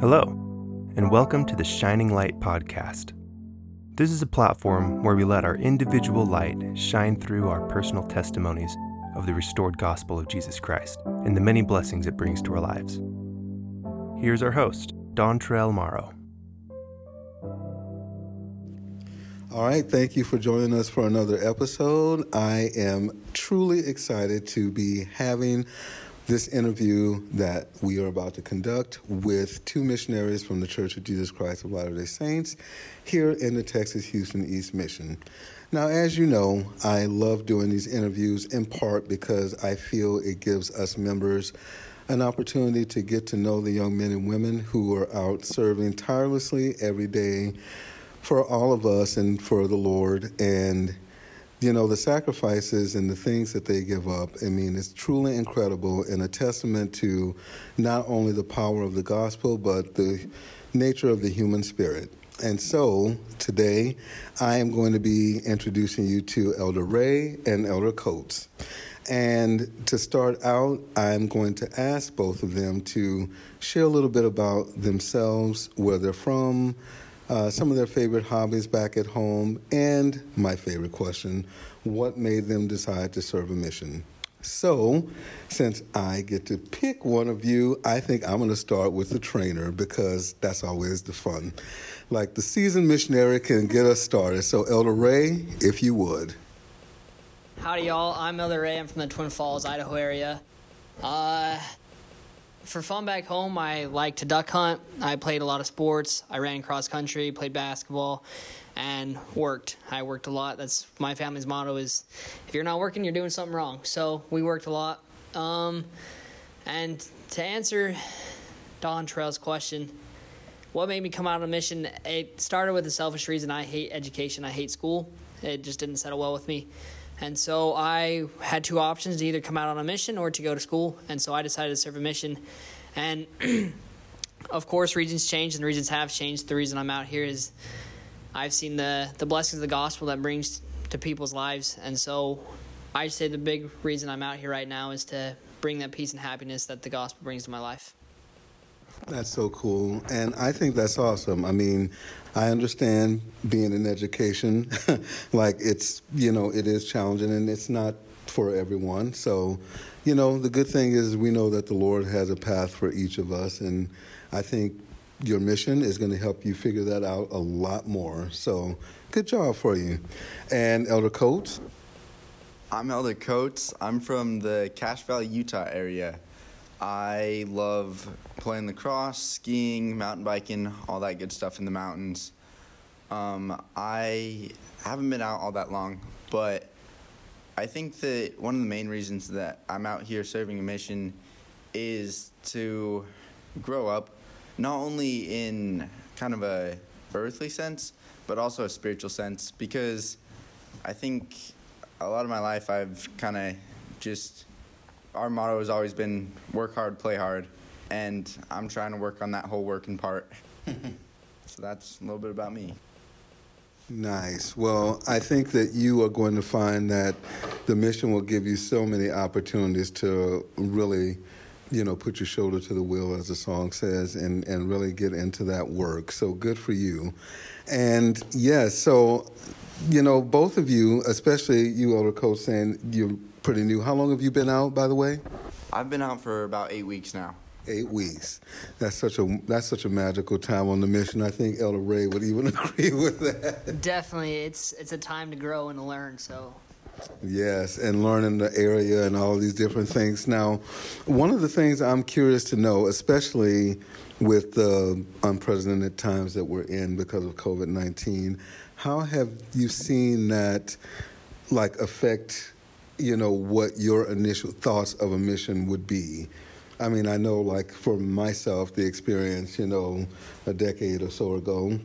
Hello, and welcome to the Shining Light Podcast. This is a platform where we let our individual light shine through our personal testimonies of the restored gospel of Jesus Christ and the many blessings it brings to our lives. Here's our host, Don Trell Morrow. All right, thank you for joining us for another episode. I am truly excited to be having this interview that we are about to conduct with two missionaries from the Church of Jesus Christ of Latter day Saints here in the Texas Houston East Mission. Now, as you know, I love doing these interviews in part because I feel it gives us members an opportunity to get to know the young men and women who are out serving tirelessly every day for all of us and for the Lord. And you know, the sacrifices and the things that they give up, I mean, it's truly incredible and a testament to not only the power of the gospel, but the nature of the human spirit. And so today I am going to be introducing you to Elder Ray and Elder Coates. And to start out, I'm going to ask both of them to share a little bit about themselves, where they're from, uh, some of their favorite hobbies back at home, and my favorite question what made them decide to serve a mission? So, since I get to pick one of you, I think I'm going to start with the trainer because that's always the fun. Like the seasoned missionary can get us started. So, Elder Ray, if you would. Howdy, y'all. I'm Elder Ray. I'm from the Twin Falls, Idaho area. Uh, for fun back home, I like to duck hunt. I played a lot of sports. I ran cross country, played basketball, and worked. I worked a lot. That's my family's motto: is if you're not working, you're doing something wrong. So we worked a lot. Um, and to answer Don Trell's question, what made me come out on a mission? It started with a selfish reason. I hate education. I hate school. It just didn't settle well with me. And so I had two options to either come out on a mission or to go to school. And so I decided to serve a mission. And of course, regions change and regions have changed. The reason I'm out here is I've seen the, the blessings of the gospel that brings to people's lives. And so I say the big reason I'm out here right now is to bring that peace and happiness that the gospel brings to my life. That's so cool. And I think that's awesome. I mean, I understand being in education, like it's, you know, it is challenging and it's not for everyone. So, you know, the good thing is we know that the Lord has a path for each of us. And I think your mission is going to help you figure that out a lot more. So, good job for you. And Elder Coates? I'm Elder Coates. I'm from the Cache Valley, Utah area. I love playing lacrosse, skiing, mountain biking, all that good stuff in the mountains. Um, I haven't been out all that long, but I think that one of the main reasons that I'm out here serving a mission is to grow up, not only in kind of a earthly sense, but also a spiritual sense, because I think a lot of my life I've kind of just our motto has always been work hard, play hard, and I'm trying to work on that whole working part. so that's a little bit about me. Nice. Well, I think that you are going to find that the mission will give you so many opportunities to really, you know, put your shoulder to the wheel, as the song says, and, and really get into that work. So good for you. And yes, so, you know, both of you, especially you, Elder Coates, saying you're pretty new. How long have you been out, by the way? I've been out for about eight weeks now. Eight weeks. That's such a that's such a magical time on the mission. I think Elder Ray would even agree with that. Definitely, it's it's a time to grow and to learn. So. Yes, and learning the area and all these different things. Now, one of the things I'm curious to know, especially with the unprecedented times that we're in because of COVID 19, how have you seen that like affect you know, what your initial thoughts of a mission would be. I mean, I know, like, for myself, the experience, you know, a decade or so ago,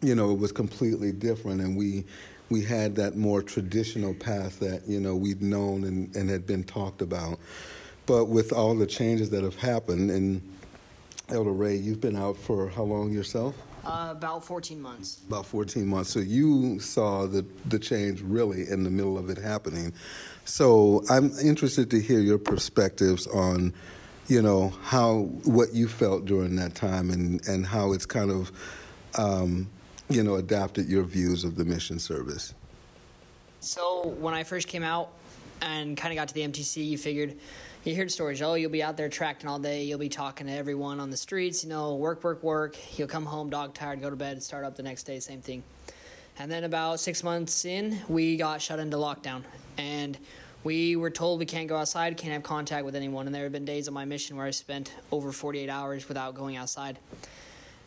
you know, it was completely different, and we we had that more traditional path that you know we'd known and, and had been talked about. But with all the changes that have happened, and Elder Ray, you've been out for how long yourself? Uh, about 14 months. About 14 months. So you saw the, the change really in the middle of it happening. So I'm interested to hear your perspectives on, you know, how what you felt during that time and, and how it's kind of, um, you know, adapted your views of the mission service. So when I first came out and kind of got to the MTC, you figured you heard stories. Oh, you'll be out there tracking all day. You'll be talking to everyone on the streets. You know, work, work, work. You'll come home dog tired, go to bed, start up the next day, same thing. And then about six months in, we got shut into lockdown, and we were told we can't go outside, can't have contact with anyone. And there have been days on my mission where I spent over 48 hours without going outside.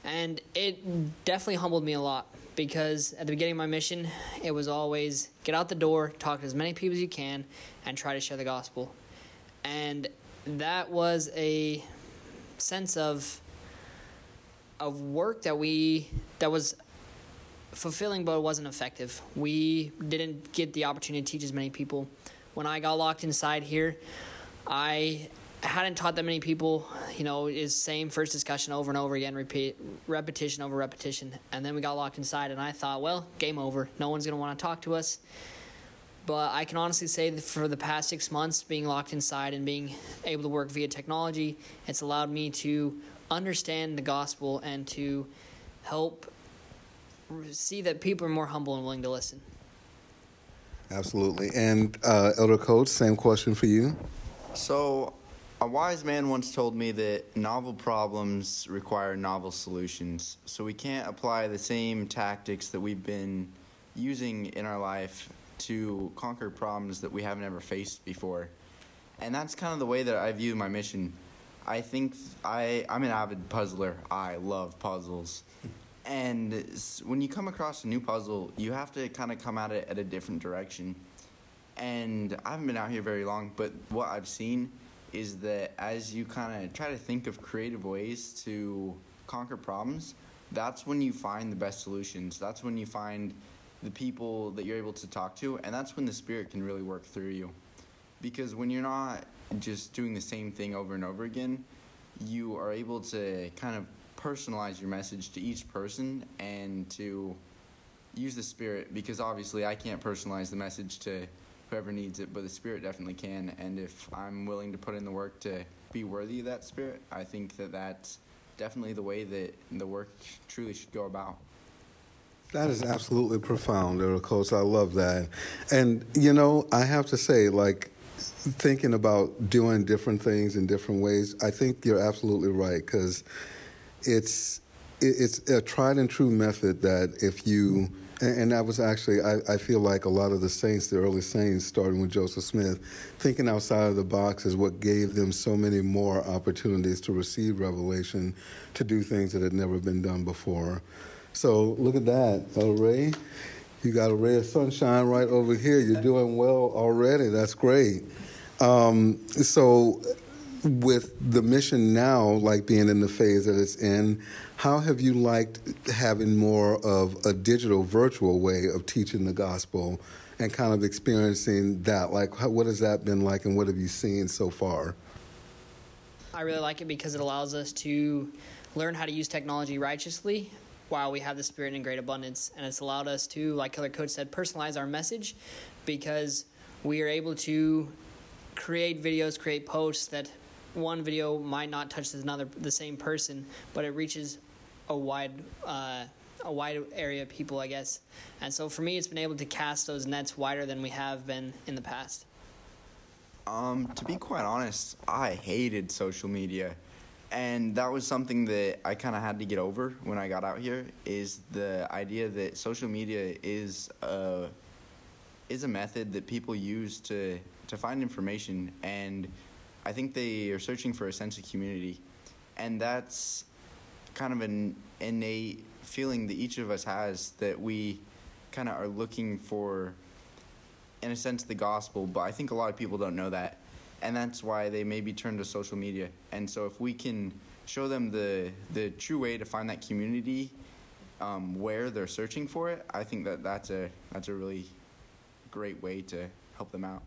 And it definitely humbled me a lot because at the beginning of my mission, it was always get out the door, talk to as many people as you can, and try to share the gospel. And that was a sense of of work that we that was fulfilling but it wasn't effective. We didn't get the opportunity to teach as many people. When I got locked inside here, I hadn't taught that many people, you know, is same first discussion over and over again, repeat repetition over repetition. And then we got locked inside and I thought, well, game over. No one's going to want to talk to us. But I can honestly say that for the past six months, being locked inside and being able to work via technology, it's allowed me to understand the gospel and to help see that people are more humble and willing to listen. Absolutely. And uh, Elder Coates, same question for you. So, a wise man once told me that novel problems require novel solutions. So, we can't apply the same tactics that we've been using in our life to conquer problems that we haven't ever faced before. And that's kind of the way that I view my mission. I think I, I'm an avid puzzler. I love puzzles. And when you come across a new puzzle, you have to kind of come at it at a different direction. And I haven't been out here very long, but what I've seen is that as you kind of try to think of creative ways to conquer problems, that's when you find the best solutions. That's when you find the people that you're able to talk to, and that's when the Spirit can really work through you. Because when you're not just doing the same thing over and over again, you are able to kind of personalize your message to each person and to use the spirit because obviously I can't personalize the message to whoever needs it, but the spirit definitely can. And if I'm willing to put in the work to be worthy of that spirit, I think that that's definitely the way that the work truly should go about. That is absolutely profound, Coates. I love that. And, you know, I have to say, like, thinking about doing different things in different ways, I think you're absolutely right because it's it's a tried and true method that if you and, that was actually I, I, feel like a lot of the saints the early saints starting with joseph smith thinking outside of the box is what gave them so many more opportunities to receive revelation to do things that had never been done before. So look at that. El Ray you got a ray of sunshine right over here. You're doing well already. That's great. Um, so with the mission now, like being in the phase that it's in, how have you liked having more of a digital, virtual way of teaching the gospel and kind of experiencing that? Like, how, what has that been like, and what have you seen so far? I really like it because it allows us to learn how to use technology righteously while we have the Spirit in great abundance. And it's allowed us to, like Elder Coates said, personalize our message because we are able to create videos, create posts that one video might not touch another the same person, but it reaches a wide uh, a wide area of people, I guess. And so for me, it's been able to cast those nets wider than we have been in the past. Um, to be quite honest, I hated social media. And that was something that I kind of had to get over when I got out here is the idea that social media is a is a method that people use to to find information and I think they are searching for a sense of community, and that's kind of an innate feeling that each of us has that we kind of are looking for, in a sense, the gospel. But I think a lot of people don't know that, and that's why they maybe turn to social media. And so, if we can show them the the true way to find that community um, where they're searching for it, I think that that's a that's a really great way to help them out.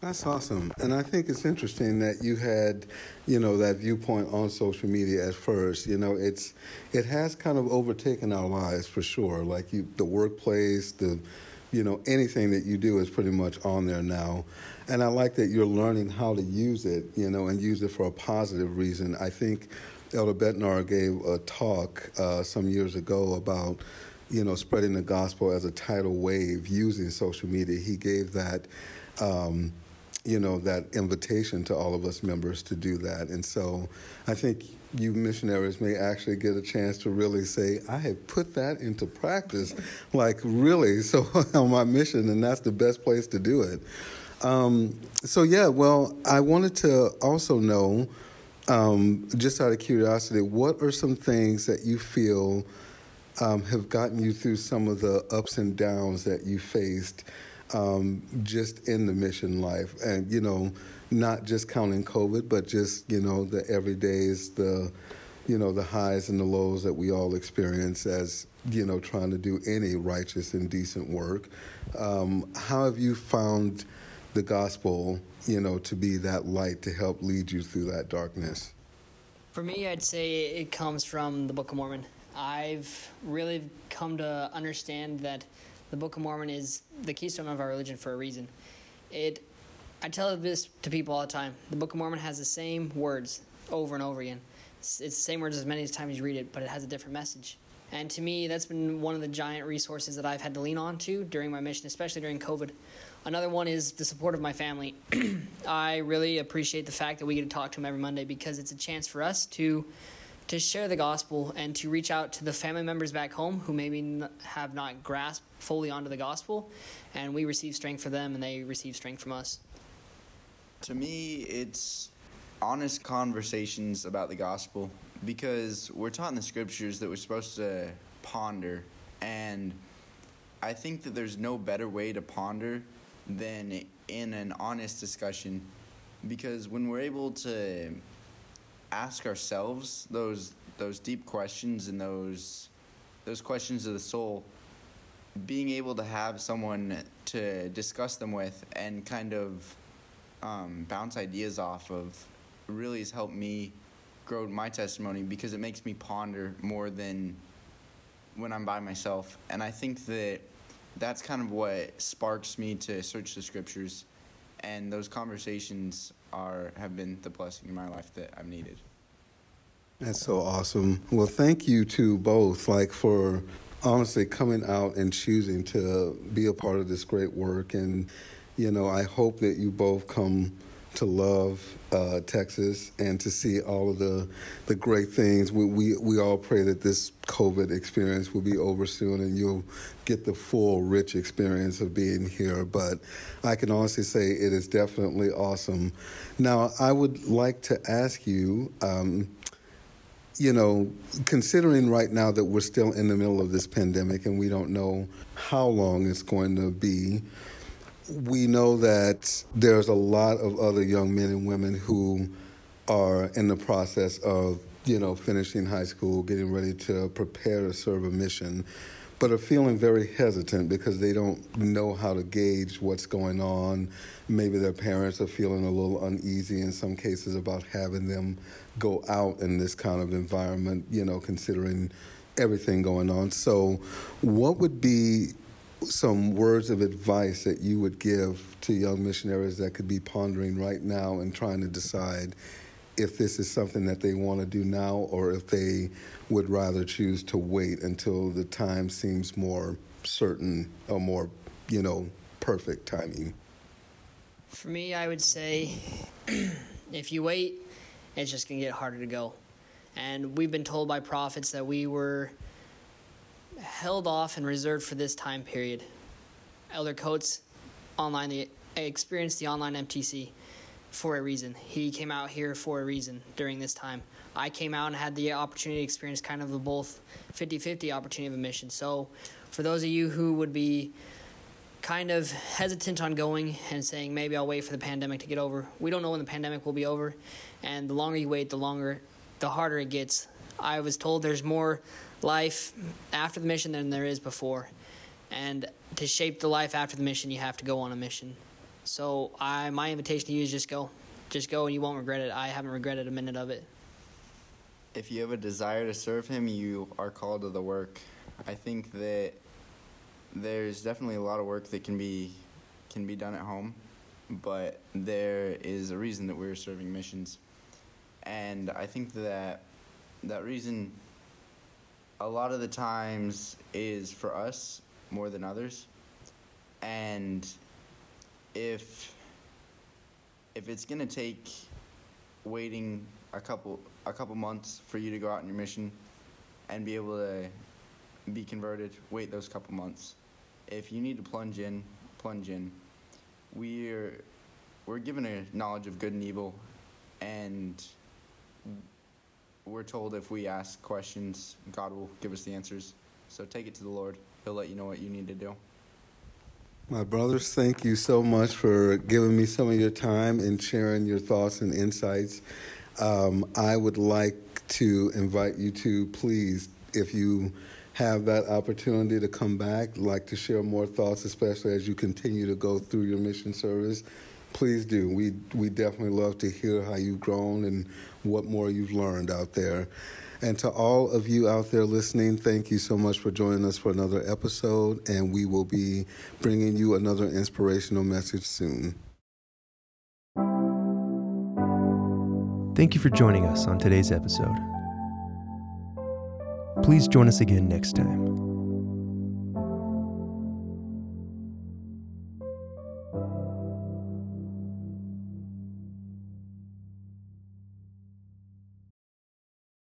That's awesome. And I think it's interesting that you had, you know, that viewpoint on social media at first. You know, it's it has kind of overtaken our lives for sure. Like you the workplace, the you know, anything that you do is pretty much on there now. And I like that you're learning how to use it, you know, and use it for a positive reason. I think Elder Bednar gave a talk uh, some years ago about, you know, spreading the gospel as a tidal wave using social media. He gave that, um, you know, that invitation to all of us members to do that. And so I think you missionaries may actually get a chance to really say, I have put that into practice, like really, so on my mission, and that's the best place to do it. Um, so, yeah, well, I wanted to also know, um, just out of curiosity, what are some things that you feel um, have gotten you through some of the ups and downs that you faced um, just in the mission life? And, you know, not just counting COVID, but just you know the everydays, the you know the highs and the lows that we all experience as you know trying to do any righteous and decent work. Um, how have you found the gospel, you know, to be that light to help lead you through that darkness? For me, I'd say it comes from the Book of Mormon. I've really come to understand that the Book of Mormon is the keystone of our religion for a reason. It I tell this to people all the time. The Book of Mormon has the same words over and over again. It's, it's the same words as many times you read it, but it has a different message. And to me, that's been one of the giant resources that I've had to lean on to during my mission, especially during COVID. Another one is the support of my family. I really appreciate the fact that we get to talk to them every Monday because it's a chance for us to to share the gospel and to reach out to the family members back home who maybe have not grasped fully onto the gospel, and we receive strength for them and they receive strength from us. To me, it's honest conversations about the gospel because we're taught in the scriptures that we're supposed to ponder, and I think that there's no better way to ponder than in an honest discussion because when we're able to ask ourselves those those deep questions and those those questions of the soul being able to have someone to discuss them with and kind of um, bounce ideas off of really has helped me grow my testimony because it makes me ponder more than when I'm by myself. And I think that that's kind of what sparks me to search the scriptures. And those conversations are have been the blessing in my life that I've needed. That's so awesome. Well, thank you to both, like for honestly coming out and choosing to be a part of this great work and you know, I hope that you both come to love uh, Texas and to see all of the the great things. We, we we all pray that this COVID experience will be over soon and you'll get the full, rich experience of being here. But I can honestly say it is definitely awesome. Now, I would like to ask you. Um, you know, considering right now that we're still in the middle of this pandemic and we don't know how long it's going to be, we know that there's a lot of other young men and women who are in the process of, you know, finishing high school, getting ready to prepare to serve a mission, but are feeling very hesitant because they don't know how to gauge what's going on. Maybe their parents are feeling a little uneasy in some cases about having them go out in this kind of environment, you know, considering everything going on. So, what would be some words of advice that you would give to young missionaries that could be pondering right now and trying to decide if this is something that they want to do now or if they would rather choose to wait until the time seems more certain or more, you know, perfect timing? For me, I would say if you wait, it's just going to get harder to go. And we've been told by prophets that we were held off and reserved for this time period. Elder Coates online the experienced the online MTC for a reason. He came out here for a reason during this time. I came out and had the opportunity to experience kind of the both 50-50 opportunity of a mission. So for those of you who would be kind of hesitant on going and saying maybe I'll wait for the pandemic to get over. We don't know when the pandemic will be over, and the longer you wait, the longer the harder it gets. I was told there's more life after the mission than there is before. And to shape the life after the mission, you have to go on a mission. So I, my invitation to you is just go. Just go and you won't regret it. I haven't regretted a minute of it. If you have a desire to serve Him, you are called to the work. I think that there's definitely a lot of work that can be can be done at home, but there is a reason that we're serving missions, and I think that that reason a lot of the times is for us more than others, and if if it's gonna take waiting a couple a couple months for you to go out on your mission and be able to be converted, wait those couple months. If you need to plunge in, plunge in. We're we're given a knowledge of good and evil, and we're told if we ask questions, God will give us the answers. So take it to the Lord. He'll let you know what you need to do. My brothers, thank you so much for giving me some of your time and sharing your thoughts and insights. Um, I would like to invite you to please, if you have that opportunity to come back, like to share more thoughts, especially as you continue to go through your mission service, please do. We we definitely love to hear how you've grown and what more you've learned out there. And to all of you out there listening, thank you so much for joining us for another episode. And we will be bringing you another inspirational message soon. Thank you for joining us on today's episode. Please join us again next time.